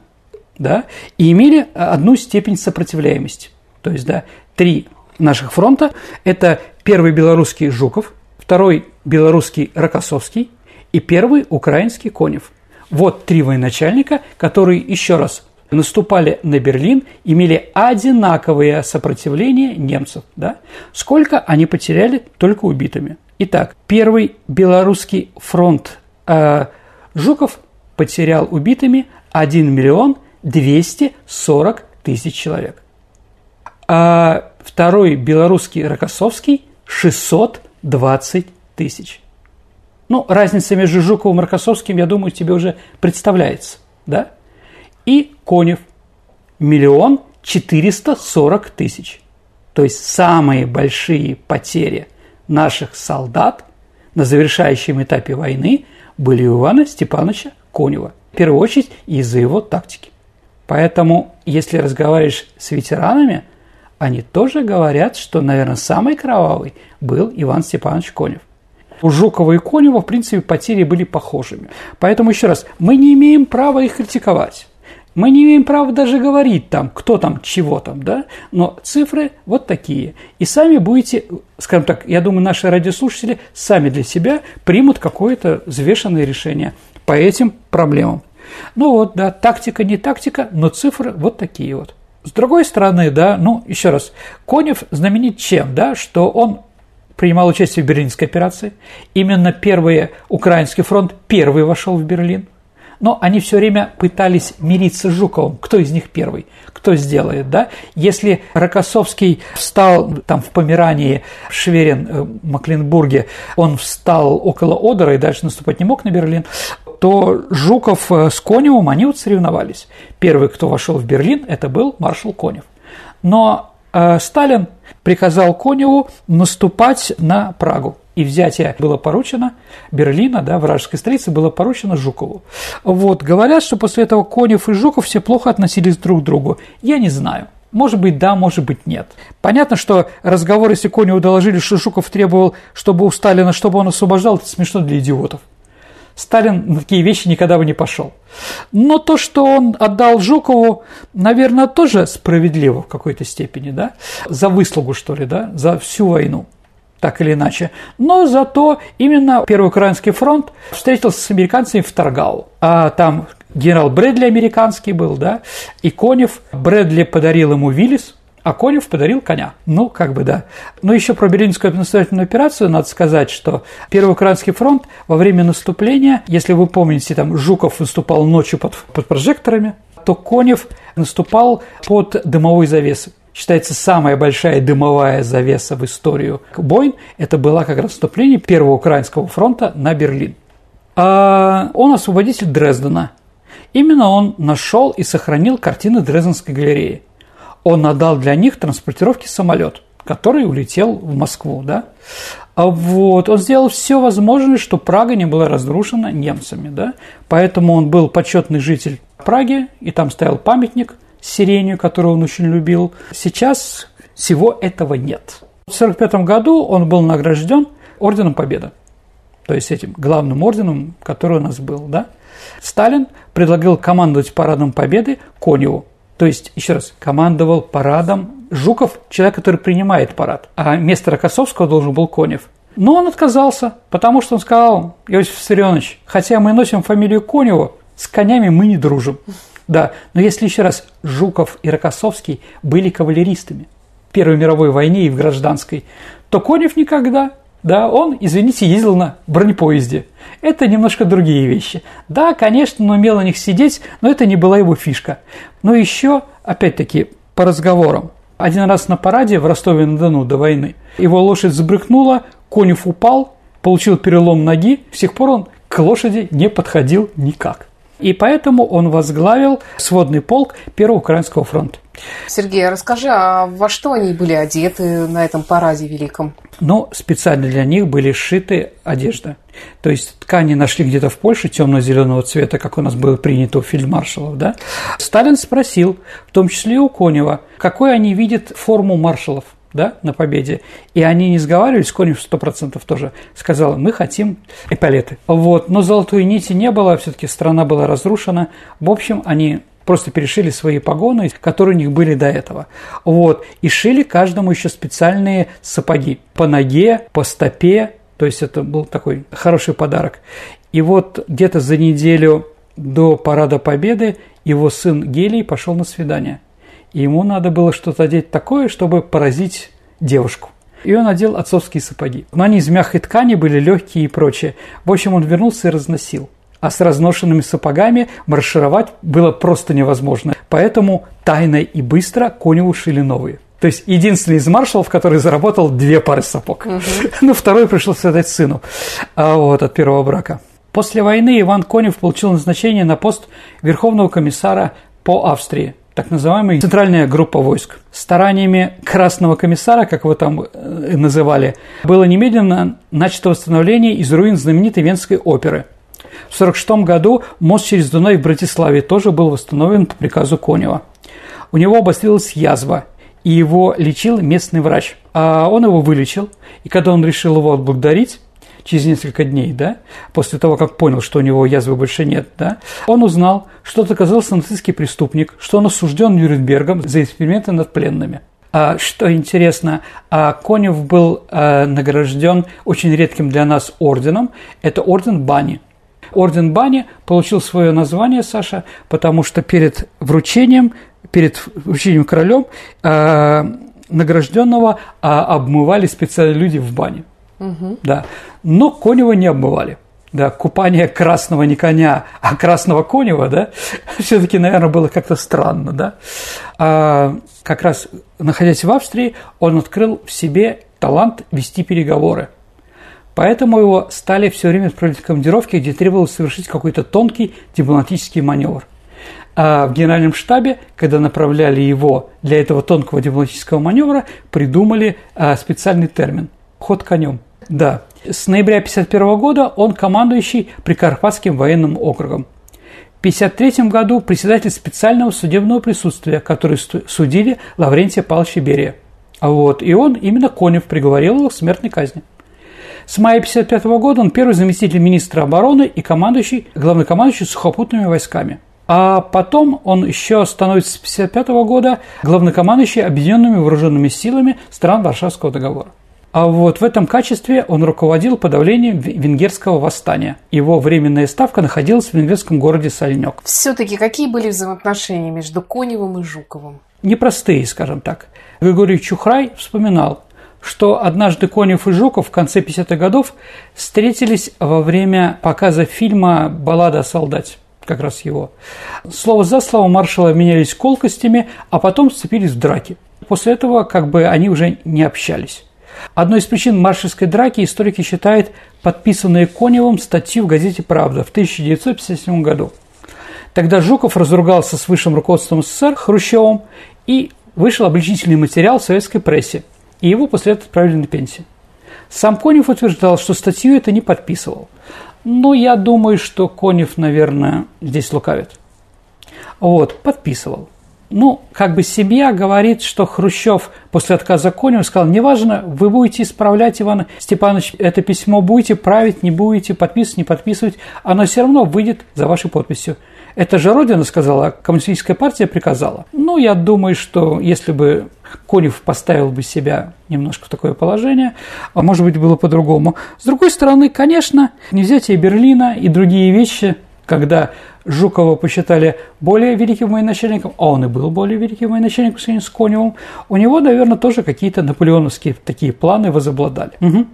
да, и имели одну степень сопротивляемости. То есть, да, три наших фронта – это первый белорусский Жуков, второй белорусский Рокоссовский и первый украинский Конев. Вот три военачальника, которые, еще раз, наступали на Берлин, имели одинаковое сопротивление немцев. Да? Сколько они потеряли только убитыми? Итак, первый белорусский фронт э, Жуков потерял убитыми 1 миллион 240 тысяч человек. А второй белорусский Рокоссовский 620 тысяч. Ну, разница между Жуковым и Рокоссовским, я думаю, тебе уже представляется, да? И Конев – миллион четыреста сорок тысяч. То есть самые большие потери наших солдат на завершающем этапе войны были у Ивана Степановича Конева. В первую очередь из-за его тактики. Поэтому, если разговариваешь с ветеранами, они тоже говорят, что, наверное, самый кровавый был Иван Степанович Конев. У Жукова и Конева, в принципе, потери были похожими. Поэтому, еще раз, мы не имеем права их критиковать. Мы не имеем права даже говорить там, кто там, чего там, да, но цифры вот такие. И сами будете, скажем так, я думаю, наши радиослушатели сами для себя примут какое-то взвешенное решение по этим проблемам. Ну вот, да, тактика не тактика, но цифры вот такие вот. С другой стороны, да, ну, еще раз, Конев знаменит чем, да, что он принимал участие в Берлинской операции. Именно первый Украинский фронт первый вошел в Берлин но они все время пытались мириться с Жуковым. Кто из них первый? Кто сделает, да? Если Рокоссовский встал там в Померании, Шверин, э, в Макленбурге, он встал около Одера и дальше наступать не мог на Берлин, то Жуков э, с Коневым, они вот соревновались. Первый, кто вошел в Берлин, это был маршал Конев. Но э, Сталин приказал Коневу наступать на Прагу и взятие было поручено Берлина, да, вражеской столицы, было поручено Жукову. Вот, говорят, что после этого Конев и Жуков все плохо относились друг к другу. Я не знаю. Может быть, да, может быть, нет. Понятно, что разговор, если Коневу доложили, что Жуков требовал, чтобы у Сталина, чтобы он освобождал, это смешно для идиотов. Сталин на такие вещи никогда бы не пошел. Но то, что он отдал Жукову, наверное, тоже справедливо в какой-то степени, да, за выслугу, что ли, да, за всю войну так или иначе. Но зато именно Первый Украинский фронт встретился с американцами в Таргау. А там генерал Брэдли американский был, да, и Конев. Брэдли подарил ему Виллис, а Конев подарил коня. Ну, как бы да. Но еще про Берлинскую наступательную операцию надо сказать, что Первый Украинский фронт во время наступления, если вы помните, там Жуков выступал ночью под, под прожекторами, то Конев наступал под дымовой завесой считается самая большая дымовая завеса в историю войн, это было как раз вступление Первого Украинского фронта на Берлин. А он освободитель Дрездена. Именно он нашел и сохранил картины Дрезденской галереи. Он отдал для них транспортировки самолет, который улетел в Москву. Да? А вот, он сделал все возможное, чтобы Прага не была разрушена немцами. Да? Поэтому он был почетный житель Праги, и там стоял памятник – сиренью, которую он очень любил. Сейчас всего этого нет. В 1945 году он был награжден Орденом Победы, то есть этим главным орденом, который у нас был. Да? Сталин предлагал командовать парадом Победы Коневу. То есть, еще раз, командовал парадом Жуков, человек, который принимает парад, а вместо Рокоссовского должен был Конев. Но он отказался, потому что он сказал, Иосиф Виссарионович, хотя мы носим фамилию Конева, с конями мы не дружим. Да, но если еще раз, Жуков и Рокоссовский были кавалеристами в Первой мировой войне и в гражданской, то Конев никогда. Да, он, извините, ездил на бронепоезде. Это немножко другие вещи. Да, конечно, он умел на них сидеть, но это не была его фишка. Но еще, опять-таки, по разговорам. Один раз на параде в Ростове-на-Дону до войны его лошадь забрыкнула, Конев упал, получил перелом ноги, с тех пор он к лошади не подходил никак и поэтому он возглавил сводный полк Первого Украинского фронта. Сергей, а расскажи, а во что они были одеты на этом параде великом? Ну, специально для них были сшиты одежда. То есть ткани нашли где-то в Польше темно-зеленого цвета, как у нас было принято у фельдмаршалов. Да? Сталин спросил, в том числе и у Конева, какой они видят форму маршалов – да, на победе. И они не сговаривались, Конев сто процентов тоже сказал, мы хотим эполеты. Вот, но золотой нити не было, все-таки страна была разрушена. В общем, они просто перешили свои погоны, которые у них были до этого. Вот, и шили каждому еще специальные сапоги по ноге, по стопе, то есть это был такой хороший подарок. И вот где-то за неделю до Парада Победы его сын Гелий пошел на свидание. И ему надо было что-то одеть такое, чтобы поразить девушку. И он одел отцовские сапоги. Но они из мягкой ткани были легкие и прочее. В общем, он вернулся и разносил. А с разношенными сапогами маршировать было просто невозможно. Поэтому тайно и быстро Коневу шили новые. То есть единственный из маршалов, который заработал две пары сапог. Угу. Ну, второй пришлось отдать сыну а вот, от первого брака. После войны Иван Конев получил назначение на пост Верховного комиссара по Австрии, так называемая центральная группа войск. Стараниями Красного комиссара, как его там э, называли, было немедленно начато восстановление из руин знаменитой Венской оперы. В 1946 году мост через Дунай в Братиславе тоже был восстановлен по приказу Конева. У него обострилась язва, и его лечил местный врач. А он его вылечил, и когда он решил его отблагодарить, через несколько дней, да, после того, как понял, что у него язвы больше нет, да, он узнал, что это оказался нацистский преступник, что он осужден Нюрнбергом за эксперименты над пленными. А, что интересно, а Конев был а, награжден очень редким для нас орденом. Это орден Бани. Орден Бани получил свое название, Саша, потому что перед вручением, перед вручением королем а, награжденного а, обмывали специальные люди в бане. Угу. Да. Но Конева не обмывали. Да, купание красного не коня, а красного конева, да, [LAUGHS] все-таки, наверное, было как-то странно, да. А как раз, находясь в Австрии, он открыл в себе талант вести переговоры. Поэтому его стали все время отправлять в командировки, где требовалось совершить какой-то тонкий дипломатический маневр. А в генеральном штабе, когда направляли его для этого тонкого дипломатического маневра, придумали а, специальный термин – ход конем – да. С ноября 1951 года он командующий Прикарпатским военным округом. В 1953 году председатель специального судебного присутствия, который судили Лаврентия Павловича Берия. Вот. И он, именно Конев, приговорил его к смертной казни. С мая 1955 года он первый заместитель министра обороны и командующий, главнокомандующий сухопутными войсками. А потом он еще становится с 1955 года главнокомандующий объединенными вооруженными силами стран Варшавского договора. А вот в этом качестве он руководил подавлением венгерского восстания. Его временная ставка находилась в венгерском городе Сальнёк. Все-таки какие были взаимоотношения между Коневым и Жуковым? Непростые, скажем так. Григорий Чухрай вспоминал, что однажды Конев и Жуков в конце 50-х годов встретились во время показа фильма «Баллада о солдате» как раз его. Слово за слово маршалы обменялись колкостями, а потом сцепились в драке. После этого как бы они уже не общались. Одной из причин маршальской драки историки считают подписанную Коневым статью в газете «Правда» в 1957 году. Тогда Жуков разругался с высшим руководством СССР Хрущевым и вышел обличительный материал в советской прессе, и его после этого отправили на пенсию. Сам Конев утверждал, что статью это не подписывал. Но я думаю, что Конев, наверное, здесь лукавит. Вот, подписывал. Ну, как бы семья говорит, что Хрущев после отказа Конева сказал, неважно, вы будете исправлять, Иван Степанович, это письмо будете править, не будете, подписывать, не подписывать, оно все равно выйдет за вашей подписью. Это же Родина сказала, а коммунистическая партия приказала. Ну, я думаю, что если бы Конев поставил бы себя немножко в такое положение, а может быть, было по-другому. С другой стороны, конечно, не взять и Берлина, и другие вещи, когда Жукова посчитали более великим военачальником, а он и был более великим военачальником по сравнению с Коневым, у него, наверное, тоже какие-то наполеоновские такие планы возобладали. Угу.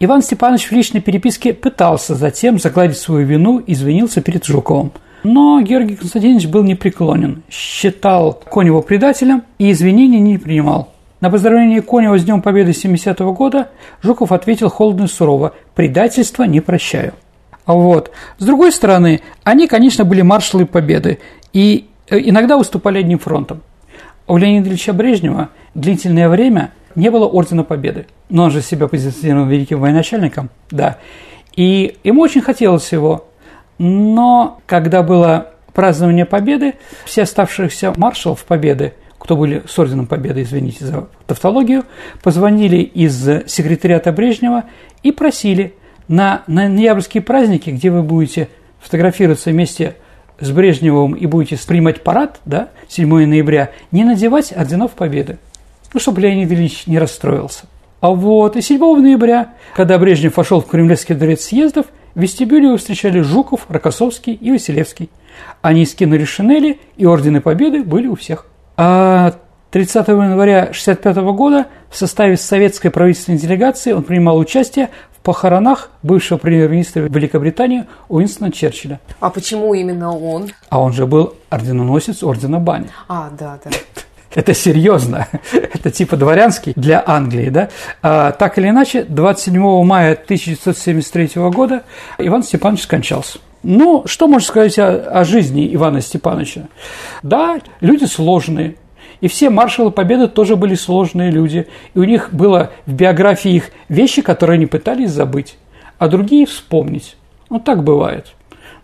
Иван Степанович в личной переписке пытался затем загладить свою вину и извинился перед Жуковым. Но Георгий Константинович был непреклонен, считал Конева предателем и извинений не принимал. На поздравление Конева с Днем Победы 70-го года Жуков ответил холодно и сурово «предательство не прощаю». Вот. С другой стороны, они, конечно, были маршалы Победы и э, иногда выступали одним фронтом. У Леонида Ильича Брежнева длительное время не было Ордена Победы. Но он же себя позиционировал великим военачальником, да. И ему очень хотелось его. Но когда было празднование Победы, все оставшиеся маршалов Победы, кто были с Орденом Победы, извините за тавтологию, позвонили из секретариата Брежнева и просили – на, на ноябрьские праздники, где вы будете фотографироваться вместе с Брежневым и будете принимать парад, да, 7 ноября, не надевать орденов Победы, ну, чтобы Леонид Ильич не расстроился. А вот и 7 ноября, когда Брежнев вошел в Кремлевский дворец съездов, в вестибюле его встречали Жуков, Рокоссовский и Василевский. Они скинули шинели, и ордены победы были у всех. А 30 января 1965 года в составе советской правительственной делегации он принимал участие в похоронах бывшего премьер-министра Великобритании Уинстона Черчилля. А почему именно он? А он же был орденоносец ордена Бани. А, да, да. Это серьезно. [LAUGHS] Это типа дворянский для Англии, да? А, так или иначе, 27 мая 1973 года Иван Степанович скончался. Ну, что можно сказать о, о жизни Ивана Степановича? Да, люди сложные, и все маршалы Победы тоже были сложные люди. И у них было в биографии их вещи, которые они пытались забыть, а другие вспомнить. Ну, так бывает.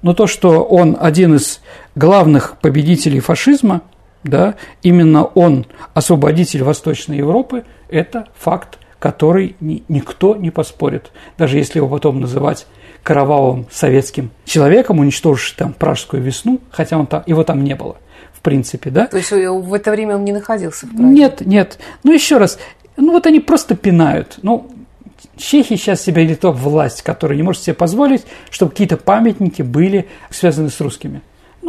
Но то, что он один из главных победителей фашизма, да, именно он освободитель Восточной Европы, это факт, который ни, никто не поспорит. Даже если его потом называть кровавым советским человеком, уничтожившим там пражскую весну, хотя он там, его там не было – в принципе, да. То есть в это время он не находился в Праге? Нет, нет. Ну, еще раз, ну вот они просто пинают. Ну, Чехия сейчас себе или то власть, которая не может себе позволить, чтобы какие-то памятники были связаны с русскими.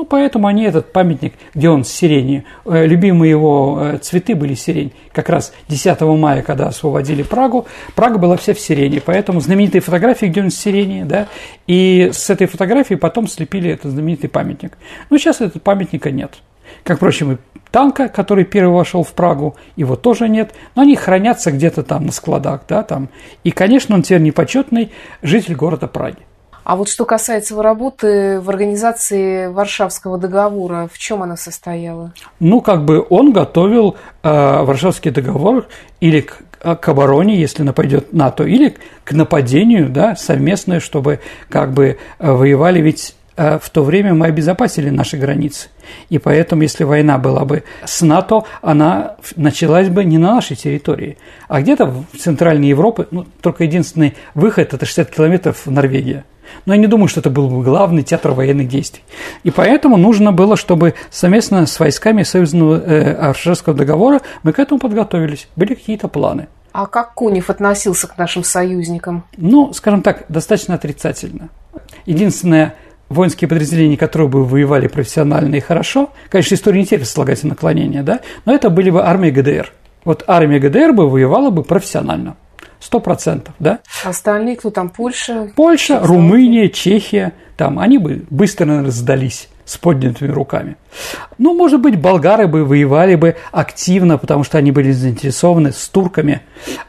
Ну, поэтому они этот памятник, где он с сирени, э, любимые его э, цветы были сирень. Как раз 10 мая, когда освободили Прагу, Прага была вся в сирене, поэтому знаменитые фотографии, где он с сирени, да, и с этой фотографии потом слепили этот знаменитый памятник. Но сейчас этого памятника нет. Как, впрочем, и танка, который первый вошел в Прагу, его тоже нет, но они хранятся где-то там на складах, да, там. И, конечно, он теперь непочетный житель города Праги. А вот что касается работы в организации Варшавского договора, в чем она состояла? Ну, как бы он готовил э, Варшавский договор или к, к обороне, если нападет НАТО, или к нападению, да, совместное, чтобы как бы э, воевали ведь в то время мы обезопасили наши границы. И поэтому, если война была бы с НАТО, она началась бы не на нашей территории, а где-то в Центральной Европе, ну, только единственный выход – это 60 километров в Норвегия. Но я не думаю, что это был бы главный театр военных действий. И поэтому нужно было, чтобы совместно с войсками Союзного э, Аршерского договора мы к этому подготовились. Были какие-то планы. А как Кунев относился к нашим союзникам? Ну, скажем так, достаточно отрицательно. Единственное, воинские подразделения, которые бы воевали профессионально и хорошо, конечно, история не терпит слагательное наклонения, да, но это были бы армии ГДР. Вот армия ГДР бы воевала бы профессионально. Сто процентов, да? Остальные, кто там, Польша? Польша, Румыния, Чехия, там, они бы быстро, наверное, сдались с поднятыми руками. Ну, может быть, болгары бы воевали бы активно, потому что они были заинтересованы с турками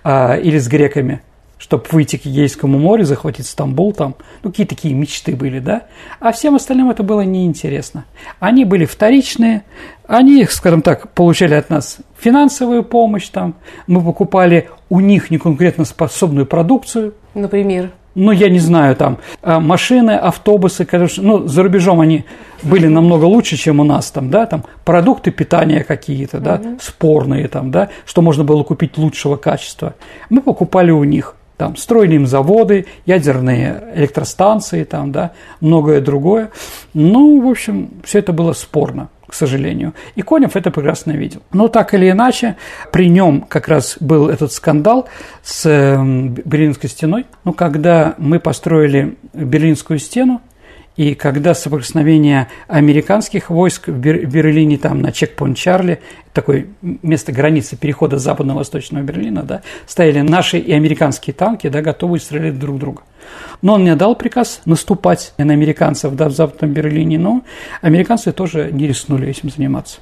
а, или с греками чтобы выйти к Егейскому морю, захватить Стамбул там. Ну, какие такие мечты были, да? А всем остальным это было неинтересно. Они были вторичные, они, скажем так, получали от нас финансовую помощь там, мы покупали у них неконкурентно способную продукцию. Например? ну, я не знаю, там, а, машины, автобусы, конечно, ну, за рубежом они были намного лучше, чем у нас, там, да, там, продукты питания какие-то, да, угу. спорные, там, да, что можно было купить лучшего качества. Мы покупали у них там, строили им заводы, ядерные электростанции, там, да, многое другое. Ну, в общем, все это было спорно к сожалению. И Конев это прекрасно видел. Но так или иначе, при нем как раз был этот скандал с эм, Берлинской стеной. Ну, когда мы построили Берлинскую стену, и когда соприкосновение американских войск в Берлине, там на чекпоинт Чарли, такое место границы перехода западно-восточного Берлина, да, стояли наши и американские танки, да, готовые стрелять друг друга. Но он не дал приказ наступать на американцев да, в Западном Берлине, но американцы тоже не рискнули этим заниматься.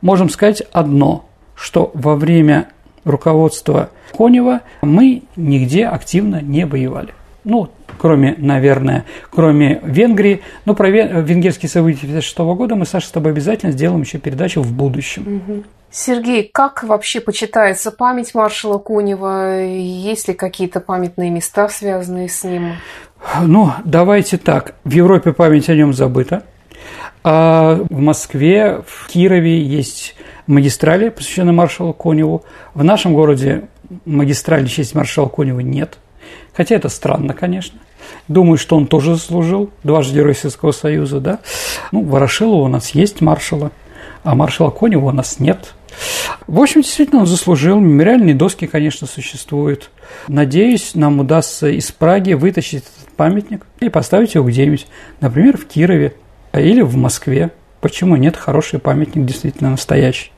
Можем сказать одно, что во время руководства Конева мы нигде активно не воевали. Ну, кроме, наверное, кроме Венгрии. Но про венгерские события 1956 года мы, Саша, с тобой обязательно сделаем еще передачу в будущем. Угу. Сергей, как вообще почитается память маршала Конева? Есть ли какие-то памятные места, связанные с ним? Ну, давайте так. В Европе память о нем забыта. А в Москве, в Кирове есть магистрали, посвященные маршалу Коневу. В нашем городе магистрали в честь маршала Конева нет – Хотя это странно, конечно. Думаю, что он тоже заслужил, дважды Герой Советского Союза, да. Ну, Ворошилова у нас есть маршала, а маршала Конева у нас нет. В общем, действительно, он заслужил. Мемориальные доски, конечно, существуют. Надеюсь, нам удастся из Праги вытащить этот памятник и поставить его где-нибудь, например, в Кирове. Или в Москве. Почему нет? Хороший памятник, действительно настоящий.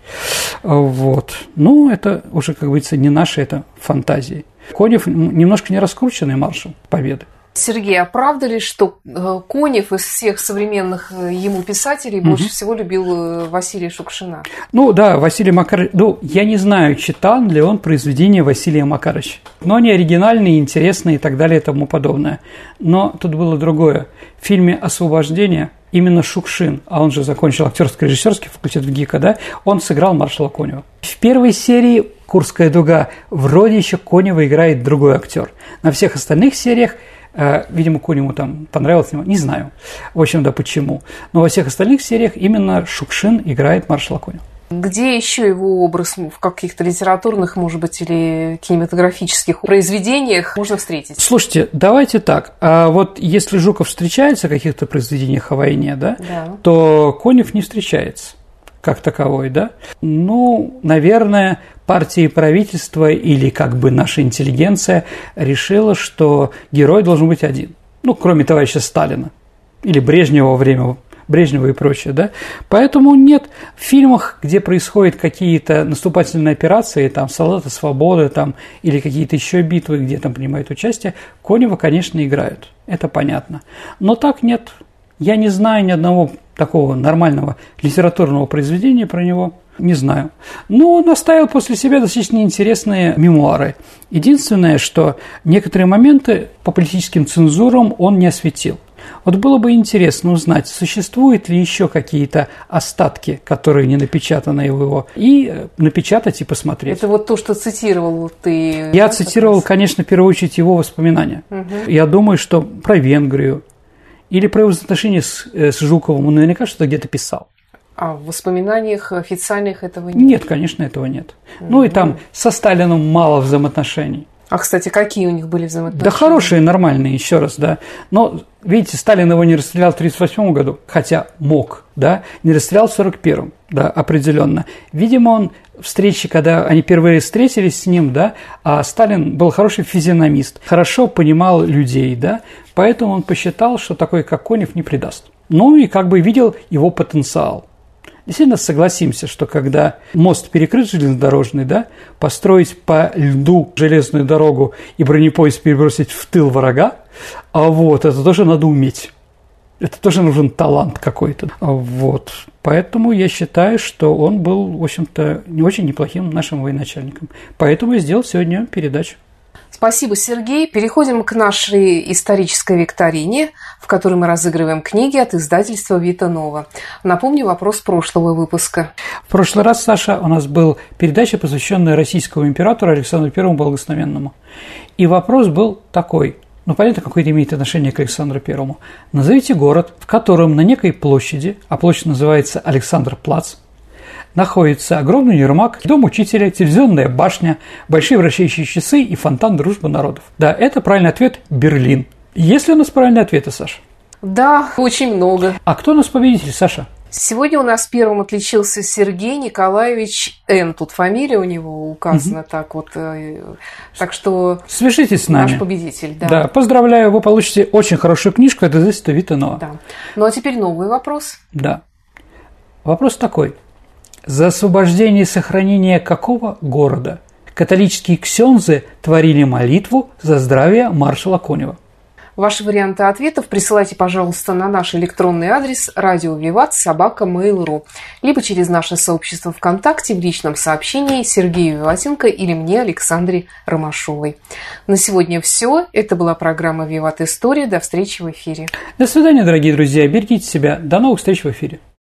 Вот. Ну, это уже, как говорится, не наши, это фантазии. Конев немножко не раскрученный маршал Победы. Сергей, а правда ли, что э, Конев из всех современных э, ему писателей угу. больше всего любил э, Василия Шукшина? Ну да, Василий Макарович. Ну, я не знаю, читал ли он произведения Василия Макаровича. Но они оригинальные, интересные и так далее и тому подобное. Но тут было другое. В фильме «Освобождение» именно Шукшин, а он же закончил актерско-режиссерский факультет в ГИКа, да, он сыграл маршала Конева. В первой серии «Курская дуга» вроде еще Конева играет другой актер. На всех остальных сериях – Э, видимо, Конему там понравилось, не знаю, в общем, да почему. Но во всех остальных сериях именно Шукшин играет маршала Конева. Где еще его образ в каких-то литературных, может быть, или кинематографических произведениях можно встретить? Слушайте, давайте так. А вот если Жуков встречается в каких-то произведениях о войне, да, да. то Конев не встречается как таковой, да? Ну, наверное, партия и правительство или как бы наша интеллигенция решила, что герой должен быть один. Ну, кроме товарища Сталина или Брежнева во время Брежнева и прочее, да. Поэтому нет в фильмах, где происходят какие-то наступательные операции, там солдаты свободы, там или какие-то еще битвы, где там принимают участие, Конева, конечно, играют. Это понятно. Но так нет. Я не знаю ни одного такого нормального литературного произведения про него не знаю. Но он оставил после себя достаточно интересные мемуары. Единственное, что некоторые моменты по политическим цензурам он не осветил. Вот было бы интересно узнать, существуют ли еще какие-то остатки, которые не напечатаны в его, и напечатать и посмотреть. Это вот то, что цитировал ты. Я цитировал, конечно, в первую очередь его воспоминания. Угу. Я думаю, что про Венгрию или про его отношения с, э, с Жуковым он наверняка что-то где-то писал. А в воспоминаниях официальных этого нет? Нет, конечно, этого нет. Mm-hmm. Ну и там со Сталином мало взаимоотношений. А, кстати, какие у них были взаимоотношения? Да хорошие, нормальные, еще раз, да. Но, видите, Сталин его не расстрелял в 1938 году, хотя мог, да, не расстрелял в 1941, да, определенно. Видимо, он встречи, когда они первые встретились с ним, да, а Сталин был хороший физиономист, хорошо понимал людей, да, поэтому он посчитал, что такой, как Конев, не предаст. Ну и как бы видел его потенциал. Действительно согласимся, что когда мост перекрыт железнодорожный, да, построить по льду железную дорогу и бронепоезд перебросить в тыл врага, а вот это тоже надо уметь. Это тоже нужен талант какой-то. Вот. Поэтому я считаю, что он был, в общем-то, не очень неплохим нашим военачальником. Поэтому я сделал сегодня передачу. Спасибо, Сергей. Переходим к нашей исторической викторине, в которой мы разыгрываем книги от издательства Вита Нова. Напомню вопрос прошлого выпуска. В прошлый раз, Саша, у нас был передача, посвященная российскому императору Александру Первому Благословенному. И вопрос был такой. Ну, понятно, какое это имеет отношение к Александру Первому. Назовите город, в котором на некой площади, а площадь называется Александр Плац, находится огромный Ермак, дом учителя, телевизионная башня, большие вращающие часы и фонтан дружбы народов. Да, это правильный ответ – Берлин. Есть ли у нас правильные ответы, Саша? Да, очень много. А кто у нас победитель, Саша? Сегодня у нас первым отличился Сергей Николаевич Н. Тут фамилия у него указана угу. так вот. Э, так что свяжитесь с нами. Наш победитель, да. Да, поздравляю, вы получите очень хорошую книжку от издательства Витанова. Да. Ну а теперь новый вопрос. Да. Вопрос такой. За освобождение и сохранение какого города католические ксензы творили молитву за здравие маршала Конева? Ваши варианты ответов присылайте, пожалуйста, на наш электронный адрес радио Виват собака Mail.ru либо через наше сообщество ВКонтакте в личном сообщении Сергею Виватенко или мне, Александре Ромашовой. На сегодня все. Это была программа Виват История. До встречи в эфире. До свидания, дорогие друзья. Берегите себя. До новых встреч в эфире.